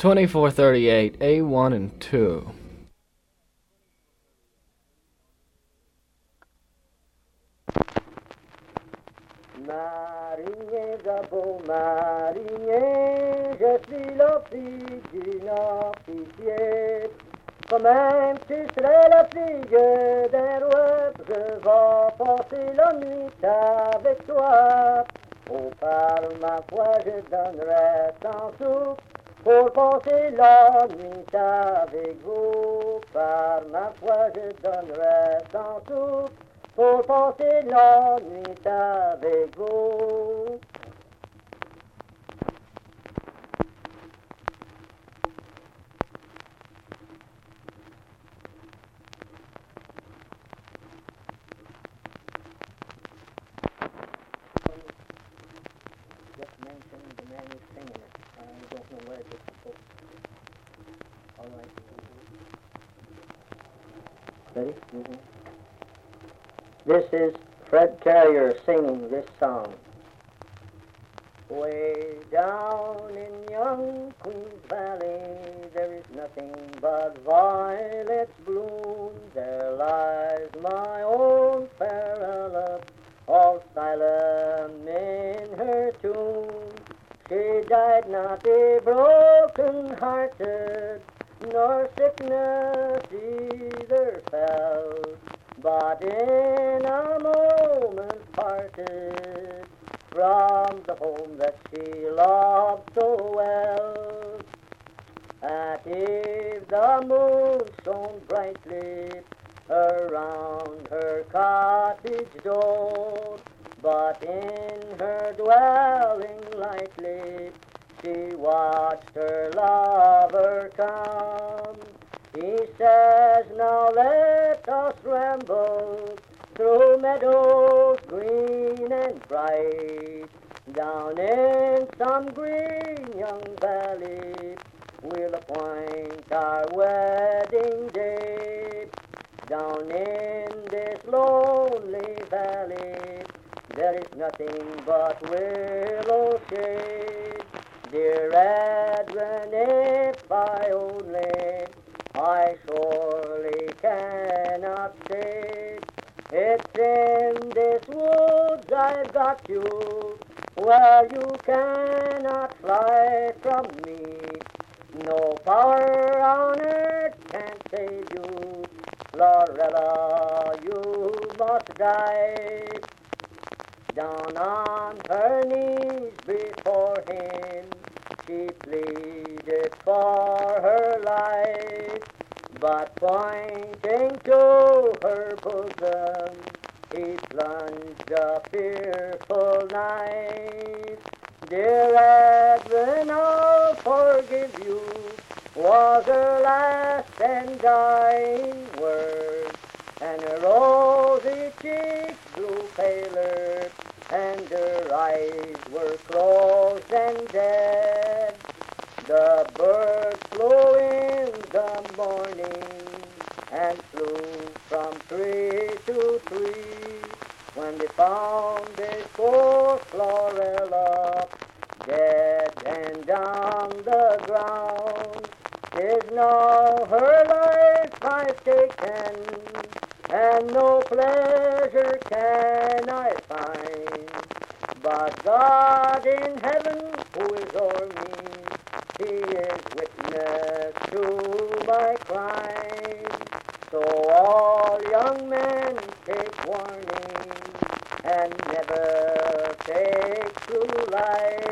2438, A1 and 2. Marinier, beau marinier, je suis le fille d'une officier. Quand même tu serais la fille d'un roi, je vais passer la nuit avec toi. Oh, par ma foi, je donnerais sans soupe pour passer la nuit avec vous. Par ma foi, je donnerais sans soupe pour passer la nuit avec vous. Just mention the man who's singing know this is All right. Ready? Mm-hmm. This is Fred Carrier singing this song. Way down in young Queens Valley, there is nothing but violets bloom. There lies my own died not a broken hearted, nor sickness either fell, but in a moment parted from the home that she loved so well. At eve the moon shone brightly around her cottage door, but in her dwelling lightly she watched her lover come. He says, Now let us ramble through meadows green and bright, down in some green young valley. We'll appoint our wedding day. Down in this lonely valley, there is nothing but willow shade. Dear Edwin, if I only, I surely cannot stay. It's in this woods I've got you, where you cannot fly from me. No power on earth can save you, Florella, you must die. Down on her knees before him, she pleaded for her life, but pointing to her bosom, he plunged a fearful knife. Dear Edwin, I'll forgive you, was her last and dying word, eyes were closed and dead. The birds flew in the morning and flew from tree to tree when they found this poor Florella dead and on the ground. Is now her life I've taken, and no pleasure can I. But God in heaven, who is o'er me, He is witness to my crime. So all young men take warning, and never take through life.